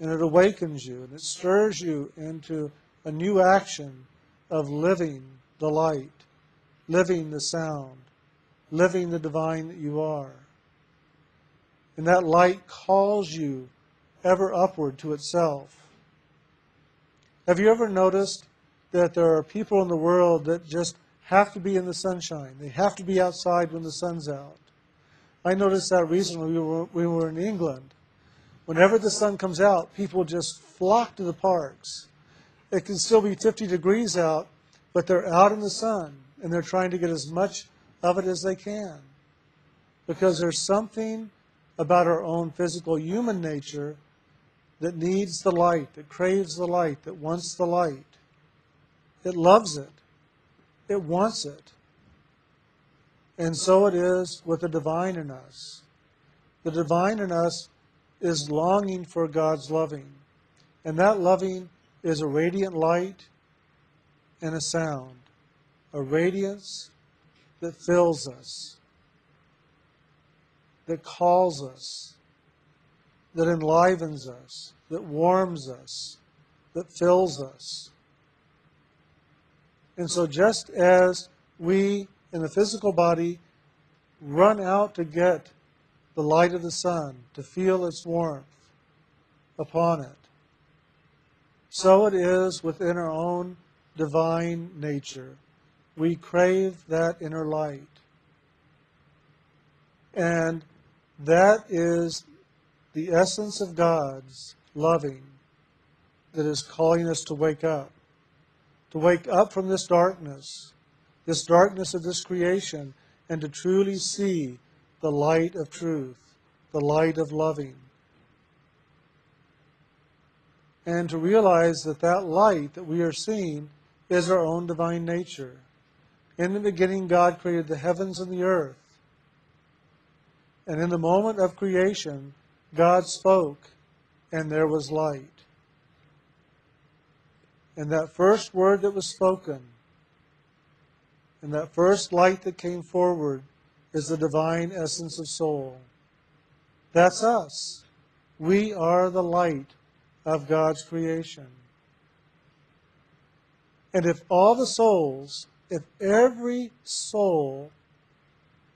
and it awakens you and it stirs you into a new action of living the light, living the sound, living the divine that you are. And that light calls you ever upward to itself. Have you ever noticed that there are people in the world that just have to be in the sunshine? They have to be outside when the sun's out. I noticed that recently we were, we were in England. Whenever the sun comes out, people just flock to the parks. It can still be 50 degrees out, but they're out in the sun and they're trying to get as much of it as they can. Because there's something about our own physical human nature that needs the light, that craves the light, that wants the light. It loves it. It wants it. And so it is with the divine in us. The divine in us is longing for God's loving. And that loving is a radiant light and a sound, a radiance that fills us, that calls us, that enlivens us, that warms us, that fills us. And so, just as we in the physical body run out to get the light of the sun, to feel its warmth upon it, so it is within our own divine nature. We crave that inner light. And that is the essence of God's loving that is calling us to wake up. To wake up from this darkness, this darkness of this creation, and to truly see the light of truth, the light of loving. And to realize that that light that we are seeing is our own divine nature. In the beginning, God created the heavens and the earth. And in the moment of creation, God spoke, and there was light. And that first word that was spoken, and that first light that came forward, is the divine essence of soul. That's us. We are the light of God's creation. And if all the souls, if every soul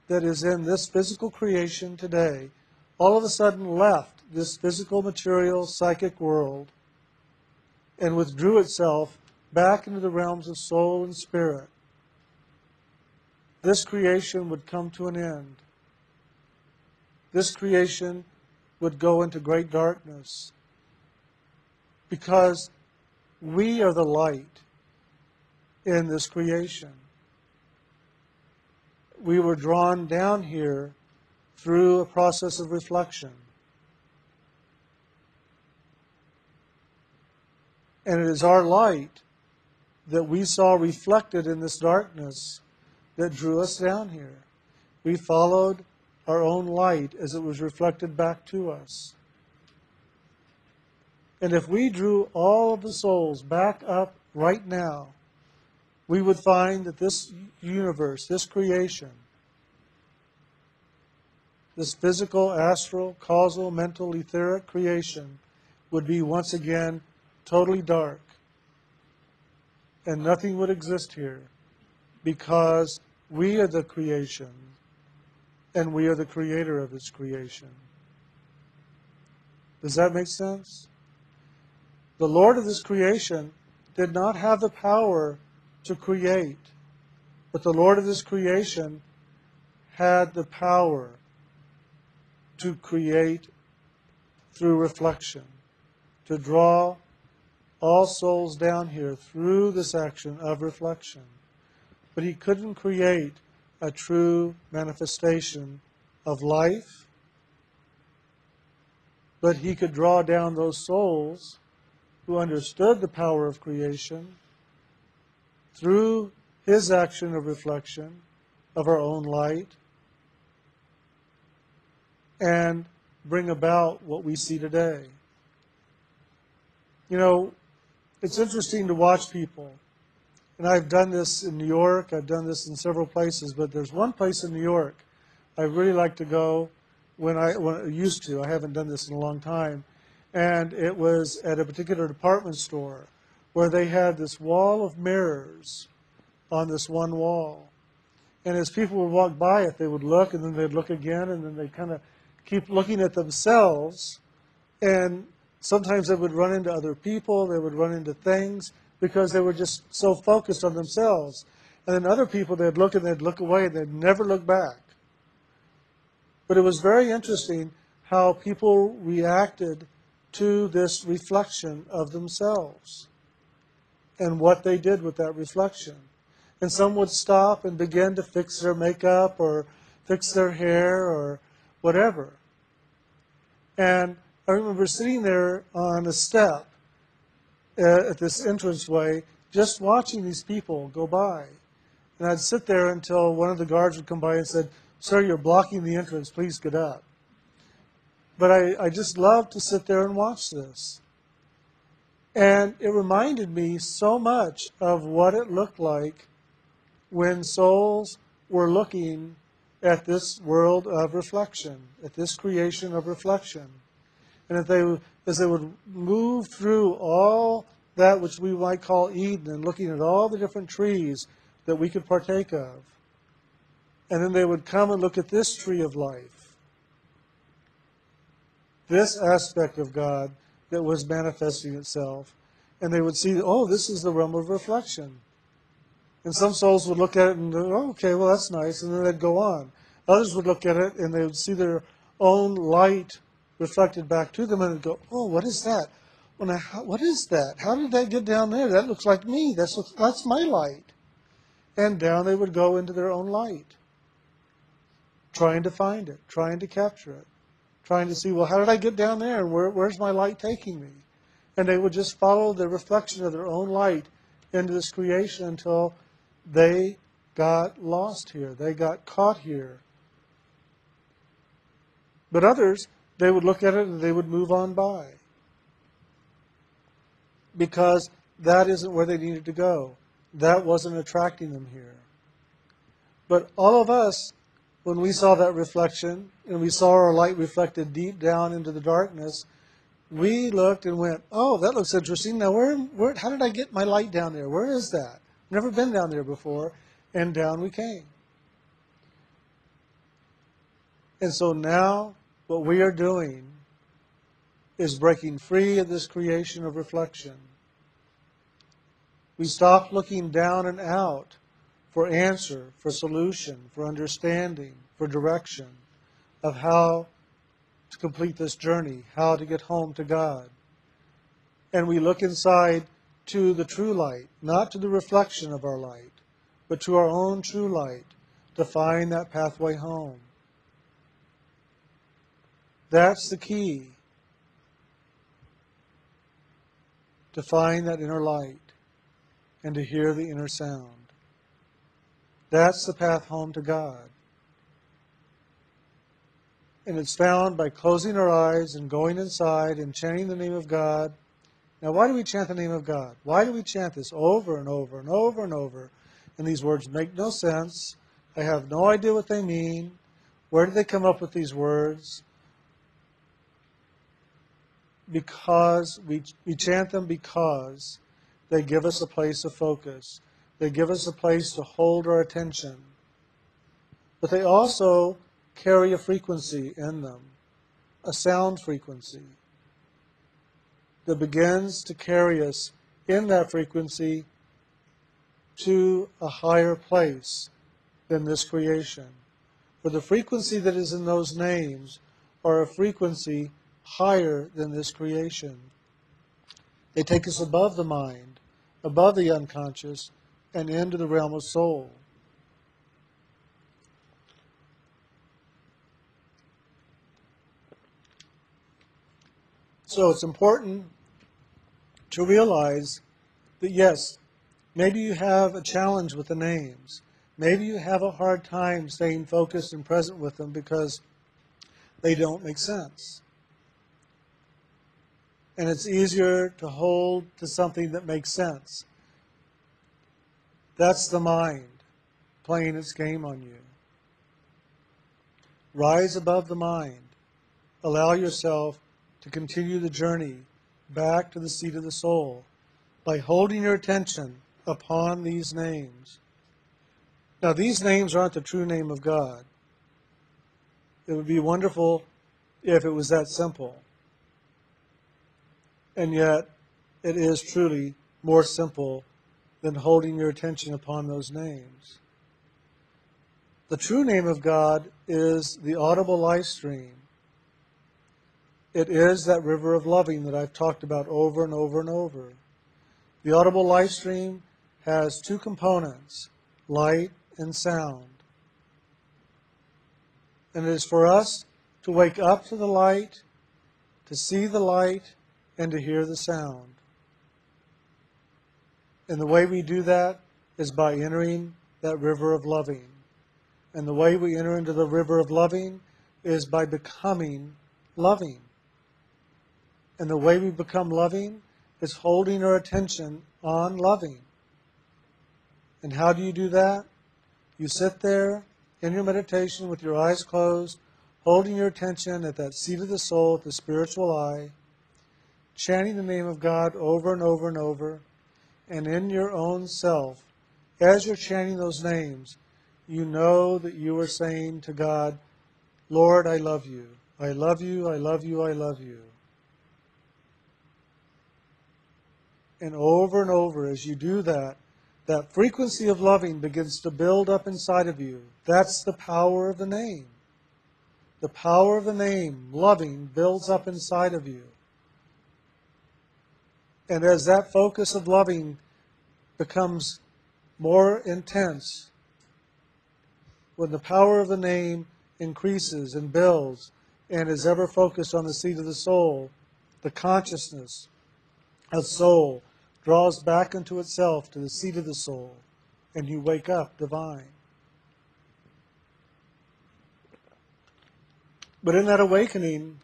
that is in this physical creation today all of a sudden left this physical, material, psychic world and withdrew itself back into the realms of soul and spirit, this creation would come to an end. This creation would go into great darkness because we are the light in this creation. We were drawn down here through a process of reflection. And it is our light that we saw reflected in this darkness that drew us down here. We followed our own light as it was reflected back to us. And if we drew all of the souls back up right now, we would find that this universe, this creation, this physical, astral, causal, mental, etheric creation would be once again totally dark. And nothing would exist here because we are the creation and we are the creator of this creation. Does that make sense? The Lord of this creation did not have the power to create, but the Lord of this creation had the power to create through reflection, to draw all souls down here through this action of reflection. But he couldn't create a true manifestation of life, but he could draw down those souls who understood the power of creation through his action of reflection of our own light and bring about what we see today. You know, it's interesting to watch people. And I've done this in New York, I've done this in several places, but there's one place in New York I really like to go when I, when I used to. I haven't done this in a long time. and it was at a particular department store where they had this wall of mirrors on this one wall. And as people would walk by it, they would look, and then they'd look again, and then they'd kind of keep looking at themselves. And sometimes they would run into other people, they would run into things, because they were just so focused on themselves. And then other people, they'd look and they'd look away, and they'd never look back. But it was very interesting how people reacted to this reflection of themselves and what they did with that reflection. And some would stop and begin to fix their makeup or fix their hair or whatever. And I remember sitting there on a step at this entranceway, just watching these people go by. And I'd sit there until one of the guards would come by and said, Sir, you're blocking the entrance. Please get up. But I, I just loved to sit there and watch this. And it reminded me so much of what it looked like when souls were looking at this world of reflection, at this creation of reflection. And if they, as they would move through all that which we might call Eden and looking at all the different trees that we could partake of, and then they would come and look at this tree of life, this aspect of God that was manifesting itself, and they would see, oh, this is the realm of reflection. And some souls would look at it and go, oh, okay, well, that's nice, and then they'd go on. Others would look at it and they would see their own light reflected back to them and go, oh, what is that? Well, now, how, what is that? How did that get down there? That looks like me. That's, that's my light. And down they would go into their own light, trying to find it, trying to capture it, trying to see, well, how did I get down there? And where, where's my light taking me? And they would just follow the reflection of their own light into this creation until they got lost here. They got caught here. But others, they would look at it and they would move on by. Because that isn't where they needed to go. That wasn't attracting them here. But all of us, when we saw that reflection and we saw our light reflected deep down into the darkness, we looked and went, "Oh, that looks interesting. Now, where, where, how did I get my light down there? Where is that? Never been down there before." And down we came. And so now, what we are doing is breaking free of this creation of reflection. We stop looking down and out for answer, for solution, for understanding, for direction of how to complete this journey, how to get home to God. And we look inside to the true light, not to the reflection of our light, but to our own true light to find that pathway home. That's the key to find that inner light and to hear the inner sound. That's the path home to God. And it's found by closing our eyes and going inside and chanting the name of God. Now, why do we chant the name of God? Why do we chant this over and over and over and over? And these words make no sense. I have no idea what they mean. Where did they come up with these words? Because we, we chant them because they give us a place of focus. They give us a place to hold our attention. But they also carry a frequency in them, a sound frequency that begins to carry us in that frequency to a higher place than this creation. For the frequency that is in those names are a frequency higher than this creation. They take us above the mind, above the unconscious, and into the realm of soul. So it's important to realize that yes, maybe you have a challenge with the names. Maybe you have a hard time staying focused and present with them because they don't make sense. And it's easier to hold to something that makes sense. That's the mind playing its game on you. Rise above the mind. Allow yourself to continue the journey back to the seat of the soul by holding your attention upon these names. Now, these names aren't the true name of God. It would be wonderful if it was that simple. And yet, it is truly more simple than holding your attention upon those names. The true name of God is the audible life stream. It is that river of loving that I've talked about over and over and over. The audible life stream has two components light and sound. And it is for us to wake up to the light, to see the light, and to hear the sound. And the way we do that is by entering that river of loving. And the way we enter into the river of loving is by becoming loving. And the way we become loving is holding our attention on loving. And how do you do that? You sit there in your meditation with your eyes closed, holding your attention at that seat of the soul, the spiritual eye, chanting the name of God over and over and over, and in your own self, as you're chanting those names, you know that you are saying to God, Lord, I love you. I love you, I love you, I love you. And over and over, as you do that, that frequency of loving begins to build up inside of you. That's the power of the name. The power of the name, loving, builds up inside of you. And as that focus of loving becomes more intense, when the power of the name increases and builds and is ever focused on the seat of the soul, the consciousness of soul draws back into itself to the seat of the soul, and you wake up divine. But in that awakening,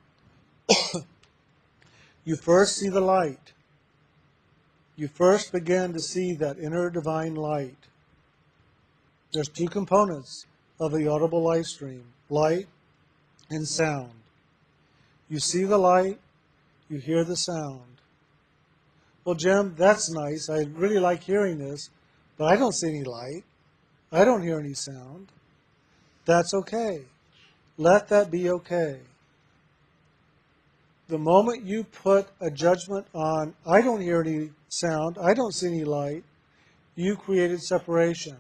you first see the light. You first begin to see that inner divine light. There's two components of the audible life stream light and sound. You see the light, you hear the sound. Well, Jim, that's nice. I really like hearing this, but I don't see any light. I don't hear any sound. That's okay. Let that be okay. The moment you put a judgment on, I don't hear any sound, I don't see any light, you created separation.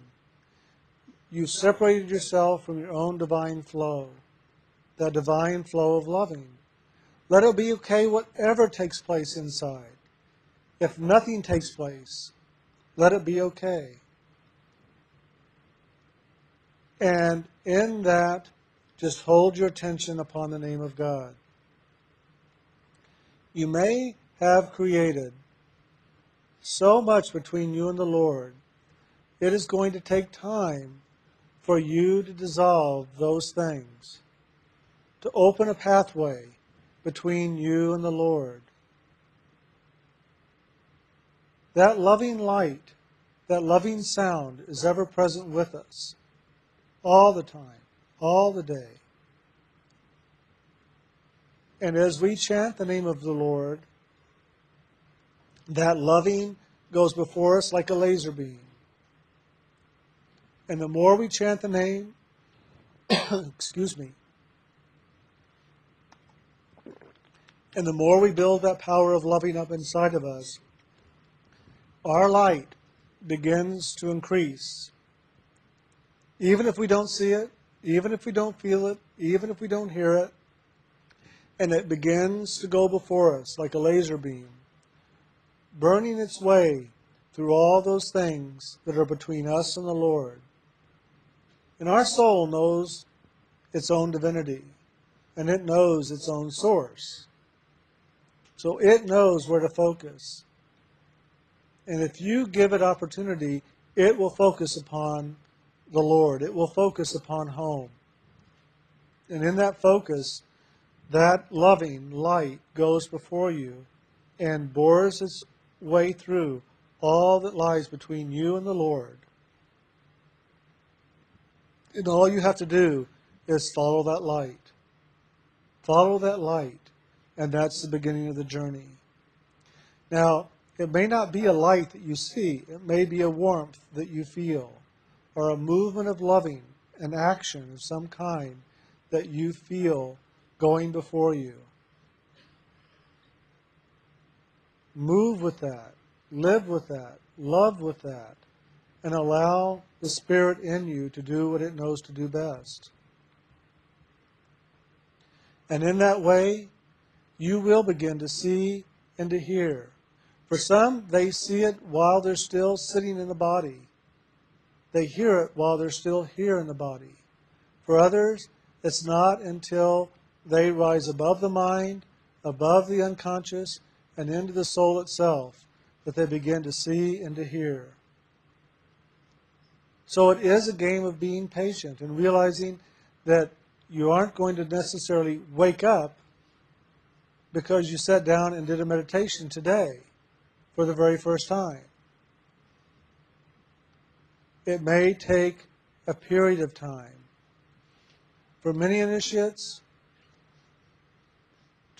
You separated yourself from your own divine flow, that divine flow of loving. Let it be okay whatever takes place inside. If nothing takes place, let it be okay. And in that, just hold your attention upon the name of God. You may have created so much between you and the Lord, it is going to take time for you to dissolve those things, to open a pathway between you and the Lord that loving light, that loving sound is ever present with us all the time, all the day. And as we chant the name of the Lord, that loving goes before us like a laser beam. And the more we chant the name, excuse me, and the more we build that power of loving up inside of us, our light begins to increase. Even if we don't see it, even if we don't feel it, even if we don't hear it, and it begins to go before us like a laser beam, burning its way through all those things that are between us and the Lord. And our soul knows its own divinity, and it knows its own source. So it knows where to focus. And if you give it opportunity, it will focus upon the Lord. It will focus upon home. And in that focus, that loving light goes before you and bores its way through all that lies between you and the Lord. And all you have to do is follow that light. Follow that light. and that's the beginning of the journey. Now, it may not be a light that you see, it may be a warmth that you feel, or a movement of loving, an action of some kind that you feel going before you. Move with that, live with that, love with that, and allow the Spirit in you to do what it knows to do best. And in that way, you will begin to see and to hear. For some, they see it while they're still sitting in the body. They hear it while they're still here in the body. For others, it's not until they rise above the mind, above the unconscious, and into the soul itself that they begin to see and to hear. So it is a game of being patient and realizing that you aren't going to necessarily wake up because you sat down and did a meditation today for the very first time. It may take a period of time. For many initiates,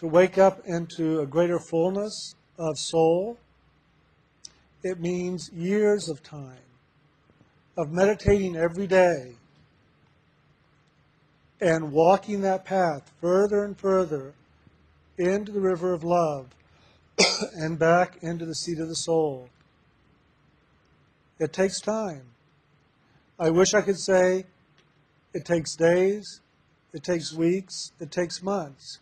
to wake up into a greater fullness of soul, it means years of time of meditating every day and walking that path further and further into the river of love and back into the seat of the soul. It takes time. I wish I could say it takes days, it takes weeks, it takes months.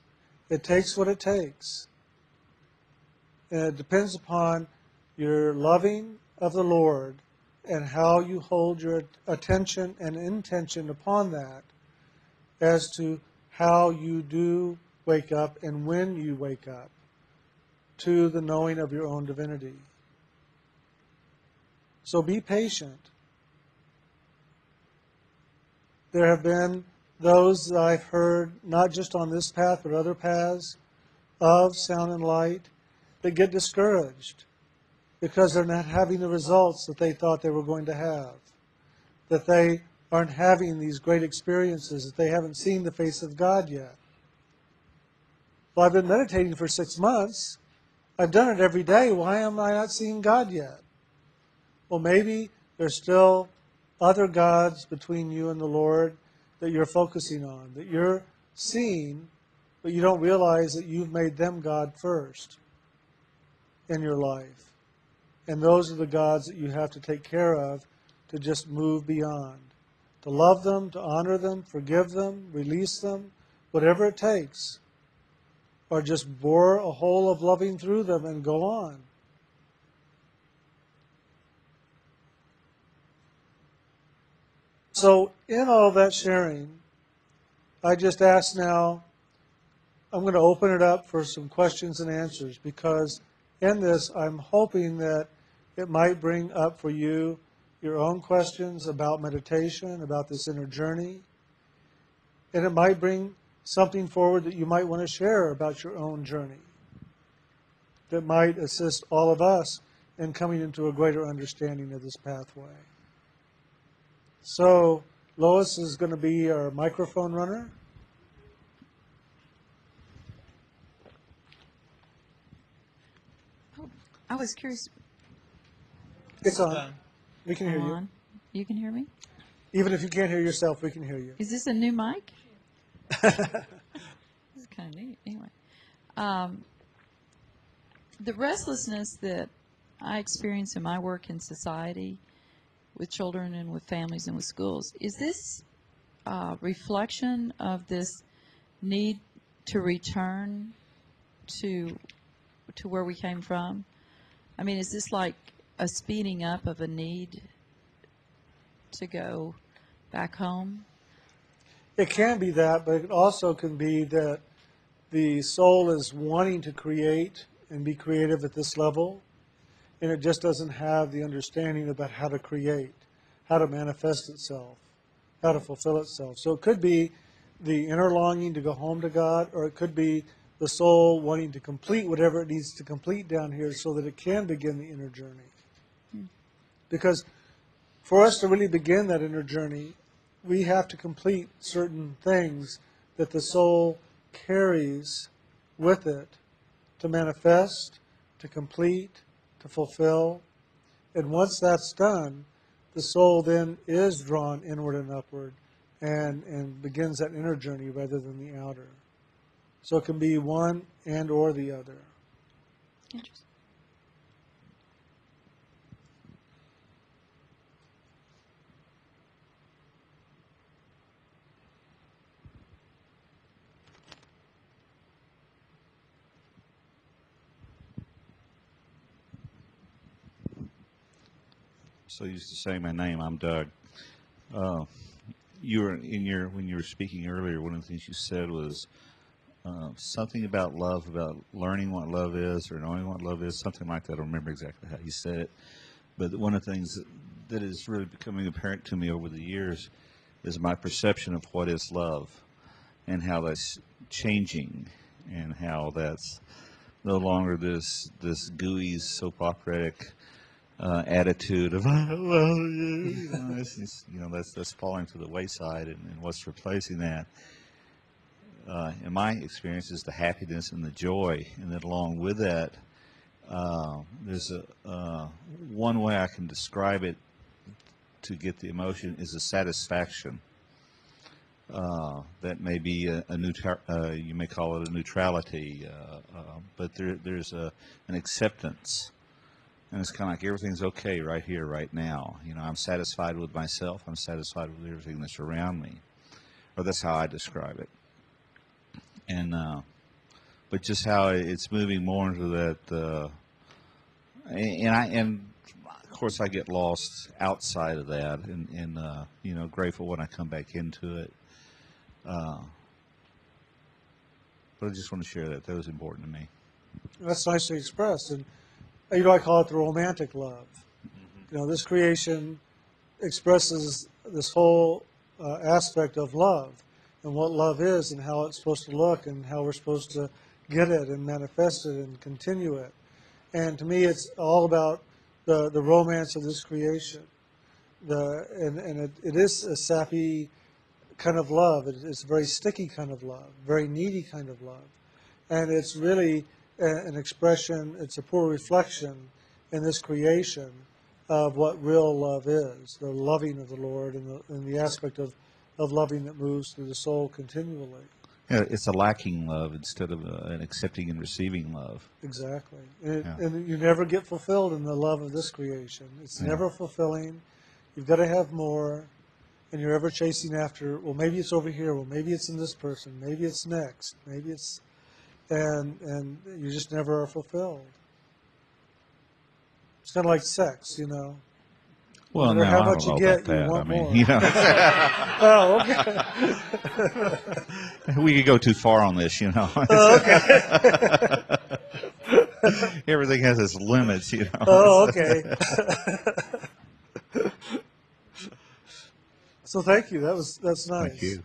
It takes what it takes. And it depends upon your loving of the Lord and how you hold your attention and intention upon that as to how you do wake up and when you wake up to the knowing of your own divinity. So be patient. There have been those that I've heard, not just on this path, but other paths of sound and light, that get discouraged because they're not having the results that they thought they were going to have, that they aren't having these great experiences, that they haven't seen the face of God yet. Well, I've been meditating for six months. I've done it every day. Why am I not seeing God yet? Well, maybe there's still other gods between you and the Lord that you're focusing on, that you're seeing, but you don't realize that you've made them God first in your life. And those are the gods that you have to take care of to just move beyond. To love them, to honor them, forgive them, release them, whatever it takes. Or just bore a hole of loving through them and go on. So, in all that sharing, I just ask now, I'm going to open it up for some questions and answers because in this, I'm hoping that it might bring up for you your own questions about meditation, about this inner journey, and it might bring something forward that you might want to share about your own journey that might assist all of us in coming into a greater understanding of this pathway. So Lois is going to be our microphone runner. Oh, I was curious. It's on. We can hear you. On. You can hear me? Even if you can't hear yourself, we can hear you. Is this a new mic? This is kind of neat. Anyway, um, the restlessness that I experience in my work in society with children and with families and with schools is this uh, reflection of this need to return to to where we came from? I mean, is this like a speeding up of a need to go back home? It can be that, but it also can be that the soul is wanting to create and be creative at this level, and it just doesn't have the understanding about how to create, how to manifest itself, how to fulfill itself. So it could be the inner longing to go home to God, or it could be the soul wanting to complete whatever it needs to complete down here so that it can begin the inner journey. Hmm. Because for us to really begin that inner journey, we have to complete certain things that the soul carries with it to manifest, to complete, to fulfill. And once that's done, the soul then is drawn inward and upward and, and begins that inner journey rather than the outer. So it can be one and or the other. Interesting. So used to say my name. I'm Doug. Uh, you were in your when you were speaking earlier. One of the things you said was uh, something about love, about learning what love is or knowing what love is, something like that. I don't remember exactly how you said it, but one of the things that is really becoming apparent to me over the years is my perception of what is love and how that's changing and how that's no longer this this gooey soap operatic uh, attitude of love you. Know, this is- you know, that's that's falling to the wayside, and, and what's replacing that, uh, in my experience, is the happiness and the joy, and then along with that, uh, there's a uh, one way I can describe it to get the emotion is a satisfaction. Uh, that may be a, a neutral, uh, you may call it a neutrality, uh, uh, but there, there's a, an acceptance and it's kind of like everything's okay right here, right now. You know, I'm satisfied with myself. I'm satisfied with everything that's around me, or that's how I describe it. And uh, but just how it's moving more into that, uh, and, I and of course I get lost outside of that, and, and uh, you know, grateful when I come back into it. Uh, but I just want to share that. That was important to me. That's nicely expressed. And, you know, I call it the romantic love. You know, this creation expresses this whole uh, aspect of love and what love is and how it's supposed to look and how we're supposed to get it and manifest it and continue it. And to me, it's all about the, the romance of this creation. The, and and it, it is a sappy kind of love. It, it's a very sticky kind of love, very needy kind of love. And it's really an expression, it's a poor reflection in this creation of what real love is the loving of the Lord and the, and the aspect of, of loving that moves through the soul continually. Yeah, it's a lacking love instead of uh, an accepting and receiving love. Exactly. And, it, Yeah. and you never get fulfilled in the love of this creation. It's Yeah. never fulfilling. You've got to have more. And you're ever chasing after, well, maybe it's over here. Well, maybe it's in this person. Maybe it's next. Maybe it's, and, and you just never are fulfilled. It's kind of like sex, you know. Well, no, how I much you get, you that. want I mean, more. you know, Oh, okay. we could go too far on this, you know. Oh, okay. Everything has its limits, you know. oh, okay. so thank you. That was that's nice. Thank you.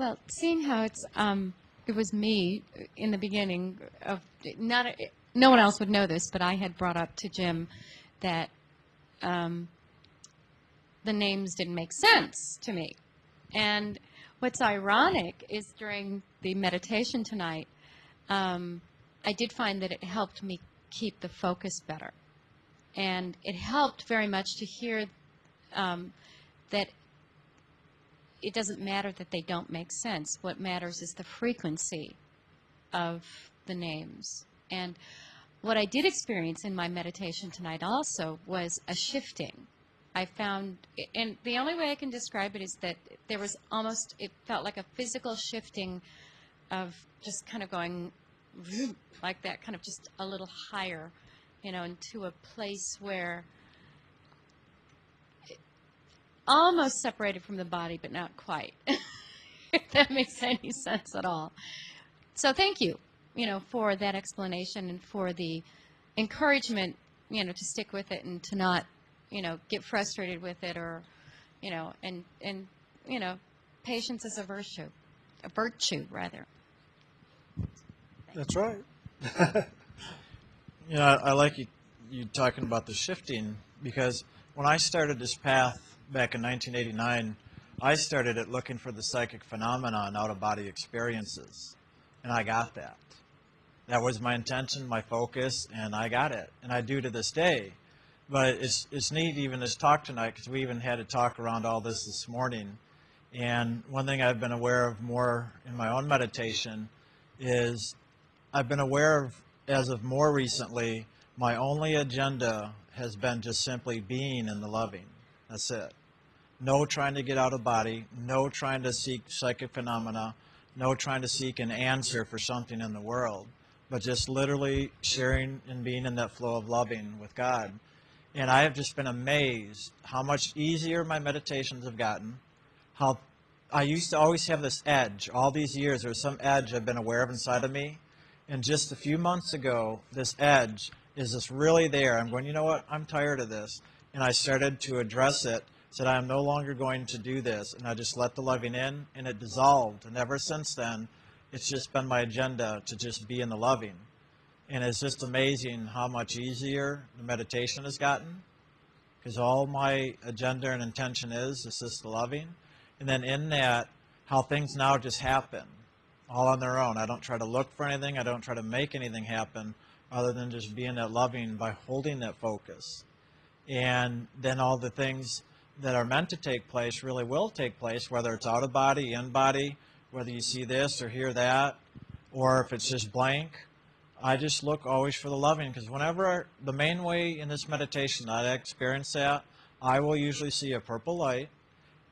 Well, seeing how it's, um, it was me in the beginning of, not, no one else would know this, but I had brought up to Jim that um, the names didn't make sense to me. And what's ironic is during the meditation tonight, um, I did find that it helped me keep the focus better. And it helped very much to hear um, that it doesn't matter that they don't make sense. What matters is the frequency of the names. And what I did experience in my meditation tonight also was a shifting. I found, and the only way I can describe it is that there was almost, it felt like a physical shifting of just kind of going like that, kind of just a little higher, you know, into a place where almost separated from the body, but not quite. if that makes any sense at all. So thank you, you know, for that explanation and for the encouragement, you know, to stick with it and to not, you know, get frustrated with it or, you know, and and you know, patience is a virtue, a virtue rather. That's right. You know, I, I like you, you talking about the shifting because when I started this path back in 1989, I started it looking for the psychic phenomena and out of body experiences. And I got that. That was my intention, my focus, and I got it. And I do to this day. But it's, it's neat even this talk tonight because we even had a talk around all this this morning. And one thing I've been aware of more in my own meditation is I've been aware of, as of more recently, my only agenda has been just simply being in the loving. That's it. No trying to get out of body, no trying to seek psychic phenomena, no trying to seek an answer for something in the world, but just literally sharing and being in that flow of loving with God. And I have just been amazed how much easier my meditations have gotten, how I used to always have this edge. All these years, there was some edge I've been aware of inside of me. And just a few months ago, this edge is just really there. I'm going, you know what? I'm tired of this. And I started to address it, said, I'm no longer going to do this. And I just let the loving in, and it dissolved. And ever since then, it's just been my agenda to just be in the loving. And it's just amazing how much easier the meditation has gotten. Because all my agenda and intention is, is just the loving. And then in that, how things now just happen all on their own. I don't try to look for anything. I don't try to make anything happen other than just being that loving by holding that focus. And then all the things that are meant to take place really will take place, whether it's out of body, in body, whether you see this or hear that, or if it's just blank. I just look always for the loving because whenever the main way in this meditation that I experience that, I will usually see a purple light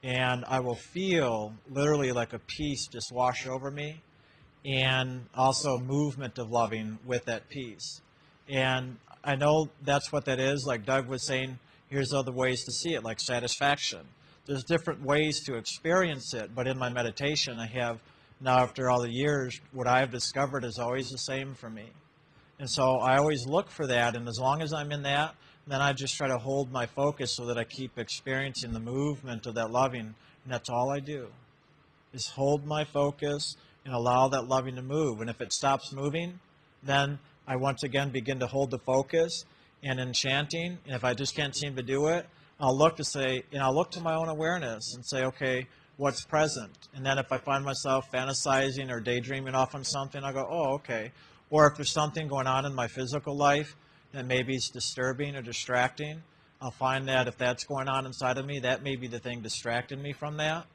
and I will feel literally like a peace just wash over me and also movement of loving with that peace. And I know that's what that is. Like Doug was saying, here's other ways to see it, like satisfaction. There's different ways to experience it, but in my meditation, I have now, after all the years, what I have discovered is always the same for me. And so I always look for that, and as long as I'm in that, then I just try to hold my focus so that I keep experiencing the movement of that loving, and that's all I do. Is hold my focus and allow that loving to move. And if it stops moving, then I once again begin to hold the focus and enchanting. And if I just can't seem to do it, I'll look to say, and I'll look to my own awareness and say, okay, what's present? And then if I find myself fantasizing or daydreaming off on something, I'll go, oh, okay. Or if there's something going on in my physical life that maybe is disturbing or distracting, I'll find that if that's going on inside of me, that may be the thing distracting me from that.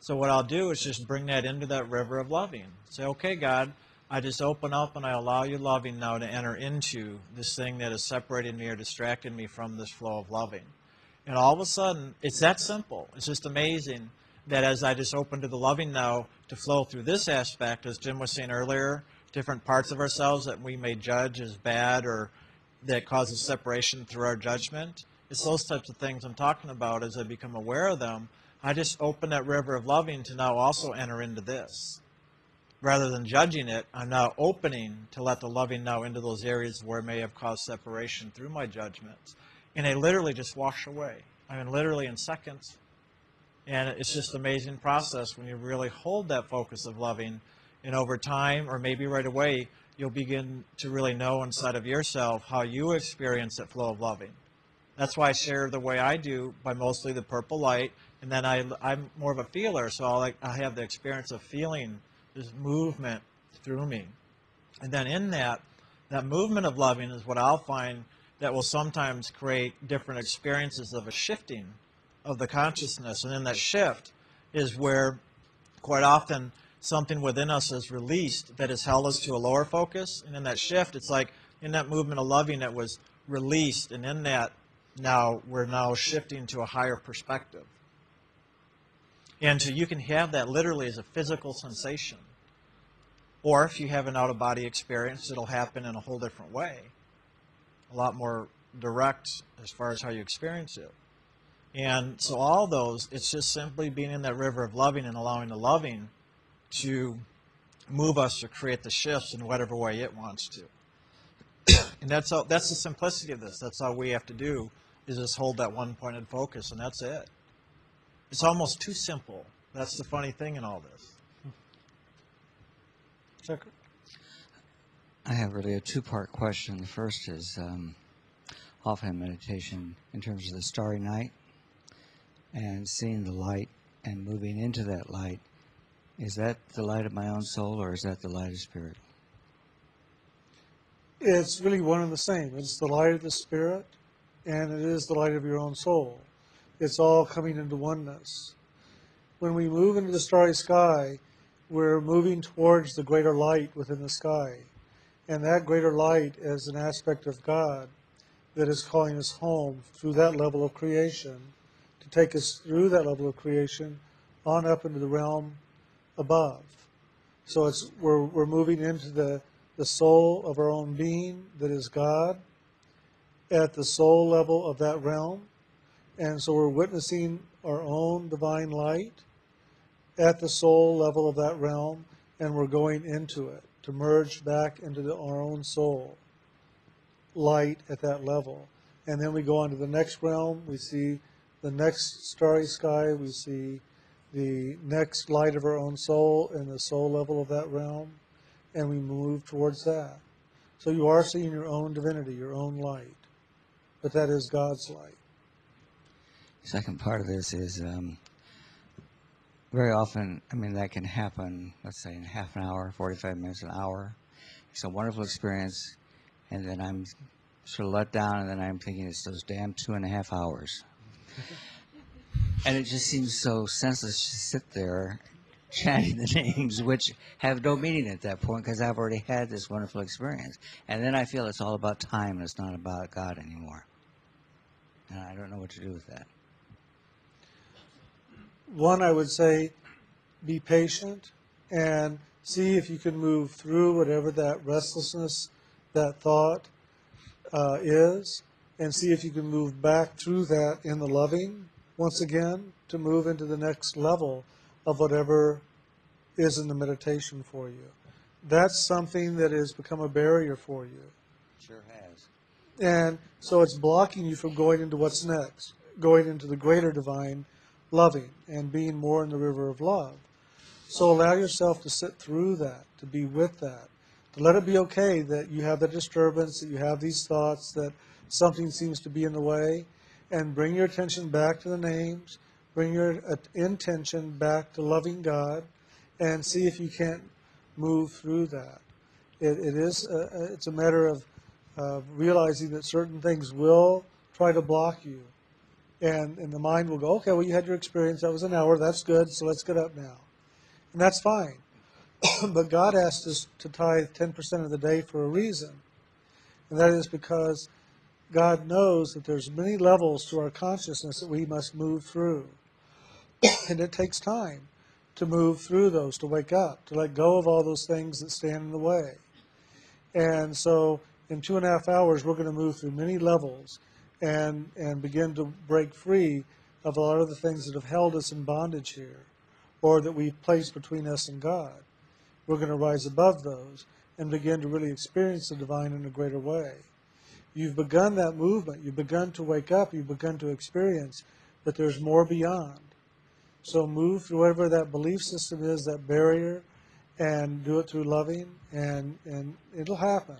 So what I'll do is just bring that into that river of loving. Say, okay, God, I just open up and I allow your loving now to enter into this thing that is separating me or distracting me from this flow of loving. And all of a sudden, it's that simple. It's just amazing that as I just open to the loving now to flow through this aspect, as Jim was saying earlier, different parts of ourselves that we may judge as bad or that causes separation through our judgment. It's those types of things I'm talking about as I become aware of them. I just open that river of loving to now also enter into this. Rather than judging it, I'm now opening to let the loving now into those areas where it may have caused separation through my judgments. And they literally just wash away. I mean, literally in seconds. And it's just an amazing process when you really hold that focus of loving. And over time, or maybe right away, you'll begin to really know inside of yourself how you experience that flow of loving. That's why I share the way I do by mostly the purple light, and then I, I'm more of a feeler, so I like I have the experience of feeling this movement through me, and then in that, that movement of loving is what I'll find that will sometimes create different experiences of a shifting of the consciousness, and in that shift is where quite often something within us is released that has held us to a lower focus. And in that shift, it's like in that movement of loving that was released. And in that, now we're now shifting to a higher perspective. And so you can have that literally as a physical sensation. Or if you have an out of body experience, it'll happen in a whole different way. A lot more direct as far as how you experience it. And so all those, it's just simply being in that river of loving and allowing the loving to move us to create the shifts in whatever way it wants to. and that's all, that's the simplicity of this. That's all we have to do is just hold that one pointed focus, and that's it. It's almost too simple. That's the funny thing in all this. Check. I have really a two-part question. The first is um, offhand meditation in terms of the starry night, and seeing the light and moving into that light, is that the light of my own soul or is that the light of spirit? It's really one and the same. It's the light of the Spirit, and it is the light of your own soul. It's all coming into oneness. When we move into the starry sky, we're moving towards the greater light within the sky. And that greater light is an aspect of God that is calling us home through that level of creation, to take us through that level of creation on up into the realm above. So it's we're, we're moving into the, the soul of our own being that is God at the soul level of that realm. And so we're witnessing our own divine light at the soul level of that realm, and we're going into it to merge back into the, our own soul light at that level. And then we go on to the next realm. We see the next starry sky. We see the next light of our own soul and the soul level of that realm. And we move towards that. So you are seeing your own divinity, your own light. But that is God's light. Second part of this is um, very often, I mean, that can happen, let's say, in half an hour, 45 minutes, an hour. It's a wonderful experience, and then I'm sort of let down, and then I'm thinking it's those damn two and a half hours. and it just seems so senseless to sit there chanting the names, which have no meaning at that point because I've already had this wonderful experience. And then I feel it's all about time and it's not about God anymore. And I don't know what to do with that. One, I would say, be patient and see if you can move through whatever that restlessness, that thought uh, is, and see if you can move back through that in the loving once again to move into the next level of whatever is in the meditation for you. That's something that has become a barrier for you. Sure has. And so it's blocking you from going into what's next, going into the greater divine loving and being more in the river of love. So allow yourself to sit through that, to be with that, to let it be okay that you have the disturbance, that you have these thoughts, that something seems to be in the way, and bring your attention back to the names, bring your uh, intention back to loving God, and see if you can't move through that. It, it is a, it's a matter of uh, realizing that certain things will try to block you. And, and the mind will go, okay, well, you had your experience. That was an hour. That's good. So let's get up now. And that's fine. but God asked us to tithe 10% of the day for a reason. And that is because God knows that there's many levels to our consciousness that we must move through. and it takes time to move through those, to wake up, to let go of all those things that stand in the way. And so in two and a half hours, we're going to move through many levels and, and begin to break free of a lot of the things that have held us in bondage here or that we've placed between us and God. We're going to rise above those and begin to really experience the divine in a greater way. You've begun that movement. You've begun to wake up. You've begun to experience that there's more beyond. So move through whatever that belief system is, that barrier, and do it through loving, and, and it'll happen.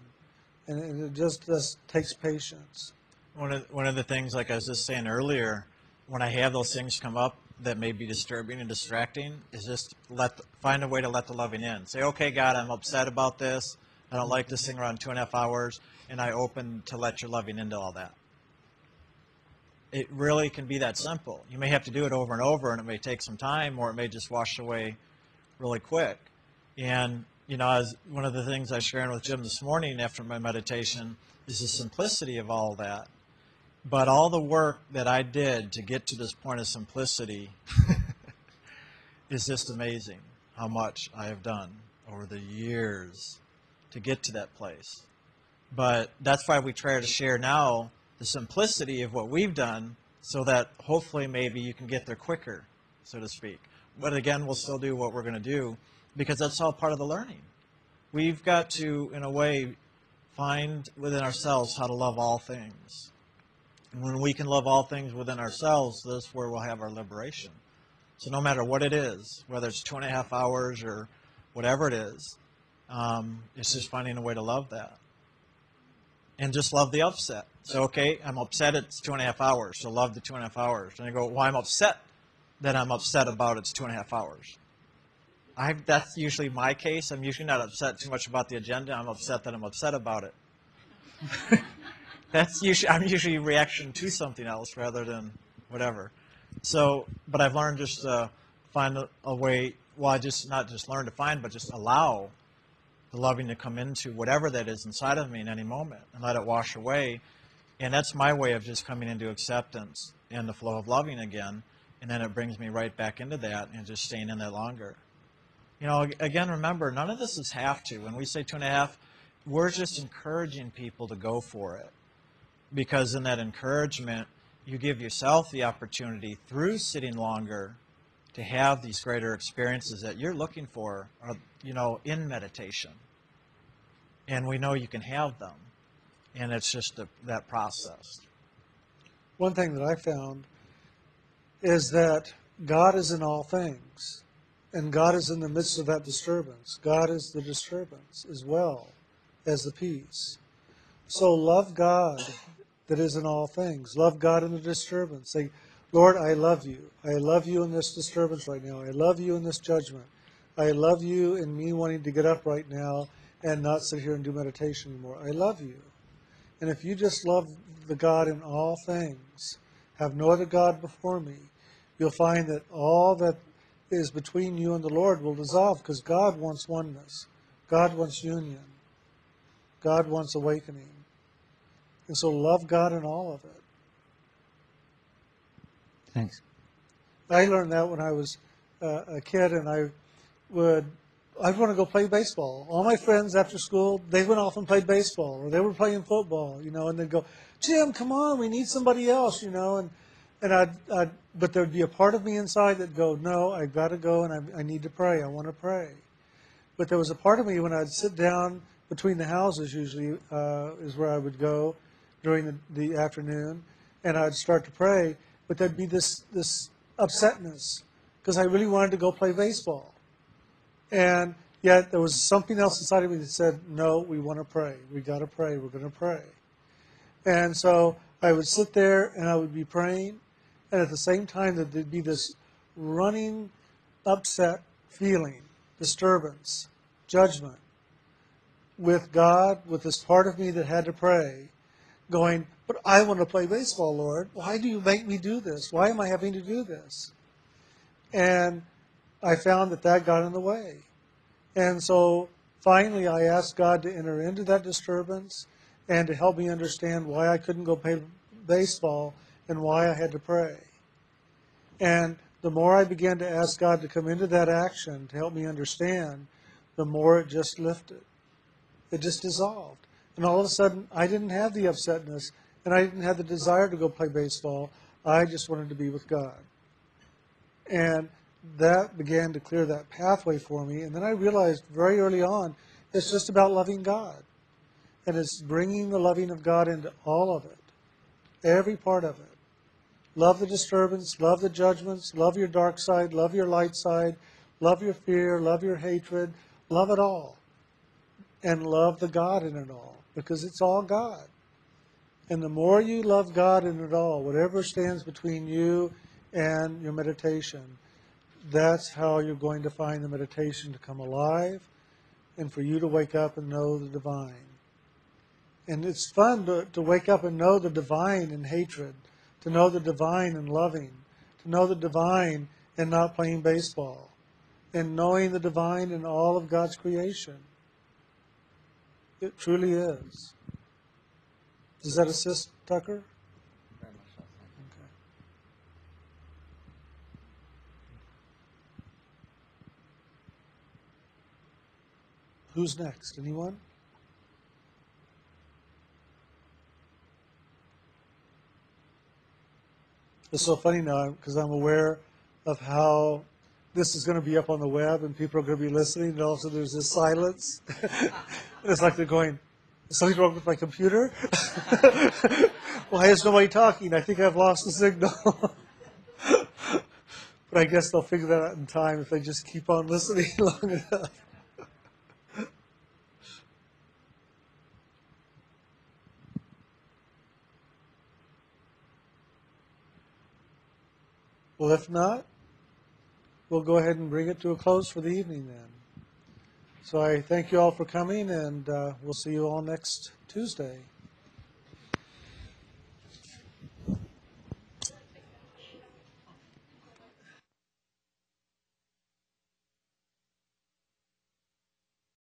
And it- just, just takes patience. One of, one of the things, like I was just saying earlier, when I have those things come up that may be disturbing and distracting, is just let find a way to let the loving in. Say, okay, God, I'm upset about this. I don't like this thing around two and a half hours, and I open to let your loving into all that. It really can be that simple. You may have to do it over and over, and it may take some time, or it may just wash away really quick. And you know, as one of the things I was sharing with Jim this morning after my meditation is the simplicity of all that. But all the work that I did to get to this point of simplicity is just amazing how much I have done over the years to get to that place. But that's why we try to share now the simplicity of what we've done so that hopefully maybe you can get there quicker, so to speak. But again, we'll still do what we're going to do because that's all part of the learning. We've got to, in a way, find within ourselves how to love all things. When we can love all things within ourselves, that's where we'll have our liberation. So no matter what it is, whether it's two and a half hours or whatever it is, um, it's just finding a way to love that. And just love the upset. So, okay, I'm upset it's two and a half hours, so love the two and a half hours. And I go, well, I'm upset then I'm upset about it's two and a half hours. I, that's usually my case. I'm usually not upset too much about the agenda. I'm upset that I'm upset about it. that's usually I'm usually reaction to something else rather than whatever. So, but I've learned just to find a, a way. Well, I just not just learn to find, but just allow the loving to come into whatever that is inside of me in any moment and let it wash away. And that's my way of just coming into acceptance and the flow of loving again. And then it brings me right back into that and just staying in there longer. You know, again, remember, none of this is have to. When we say two and a half, we're just encouraging people to go for it. Because in that encouragement, you give yourself the opportunity through sitting longer to have these greater experiences that you're looking for, or, you know, in meditation. And we know you can have them. And it's just a, that process. One thing that I found is that God is in all things, and God is in the midst of that disturbance. God is the disturbance as well as the peace. So love God that is in all things. Love God in the disturbance. Say, Lord, I love you. I love you in this disturbance right now. I love you in this judgment. I love you in me wanting to get up right now and not sit here and do meditation anymore. I love you. And if you just love the God in all things, have no other God before me, you'll find that all that is between you and the Lord will dissolve because God wants oneness. God wants union. God wants awakening. And so love God in all of it. Thanks. I learned that when I was uh, a kid, and I would I'd want to go play baseball. All my friends after school, they went off and played baseball, or they were playing football, you know, and they'd go, Jim, come on, we need somebody else, you know, and and I'd, I'd but there'd be a part of me inside that'd go, no, I've got to go, and I, I need to pray. I want to pray. But there was a part of me when I'd sit down between the houses, usually uh, is where I would go during the, the afternoon, and I'd start to pray. But there'd be this this upsetness because I really wanted to go play baseball, and yet there was something else inside of me that said, "No, we want to pray. We got to pray. We're going to pray." And so I would sit there and I would be praying, and at the same time there'd be this running, upset feeling, disturbance, judgment with God, with this part of me that had to pray, going, But I want to play baseball, Lord. Why do you make me do this? Why am I having to do this? And I found that that got in the way. And so finally, I asked God to enter into that disturbance and to help me understand why I couldn't go play baseball and why I had to pray. And the more I began to ask God to come into that action to help me understand, the more it just lifted. It just dissolved. And all of a sudden, I didn't have the upsetness and I didn't have the desire to go play baseball. I just wanted to be with God. And that began to clear that pathway for me. And then I realized very early on it's just about loving God. And it's bringing the loving of God into all of it, every part of it. Love the disturbance, love the judgments, love your dark side, love your light side, love your fear, love your hatred, love it all. And love the God in it all, because it's all God. And the more you love God in it all, whatever stands between you and your meditation, that's how you're going to find the meditation to come alive and for you to wake up and know the divine. And it's fun to, to wake up and know the divine in hatred, to know the divine in loving, to know the divine in not playing baseball, and knowing the divine in all of God's creation. It truly is. Does that assist, Tucker? Very much. Okay. Who's next? Anyone? It's so funny now because I'm aware of how this is going to be up on the web and people are going to be listening, and also there's this silence. and it's like they're going, "Is something wrong with my computer? Why is nobody talking? I think I've lost the signal. but I guess they'll figure that out in time if they just keep on listening long enough. Well, if not, we'll go ahead and bring it to a close for the evening then. So I thank you all for coming, and uh, we'll see you all next Tuesday.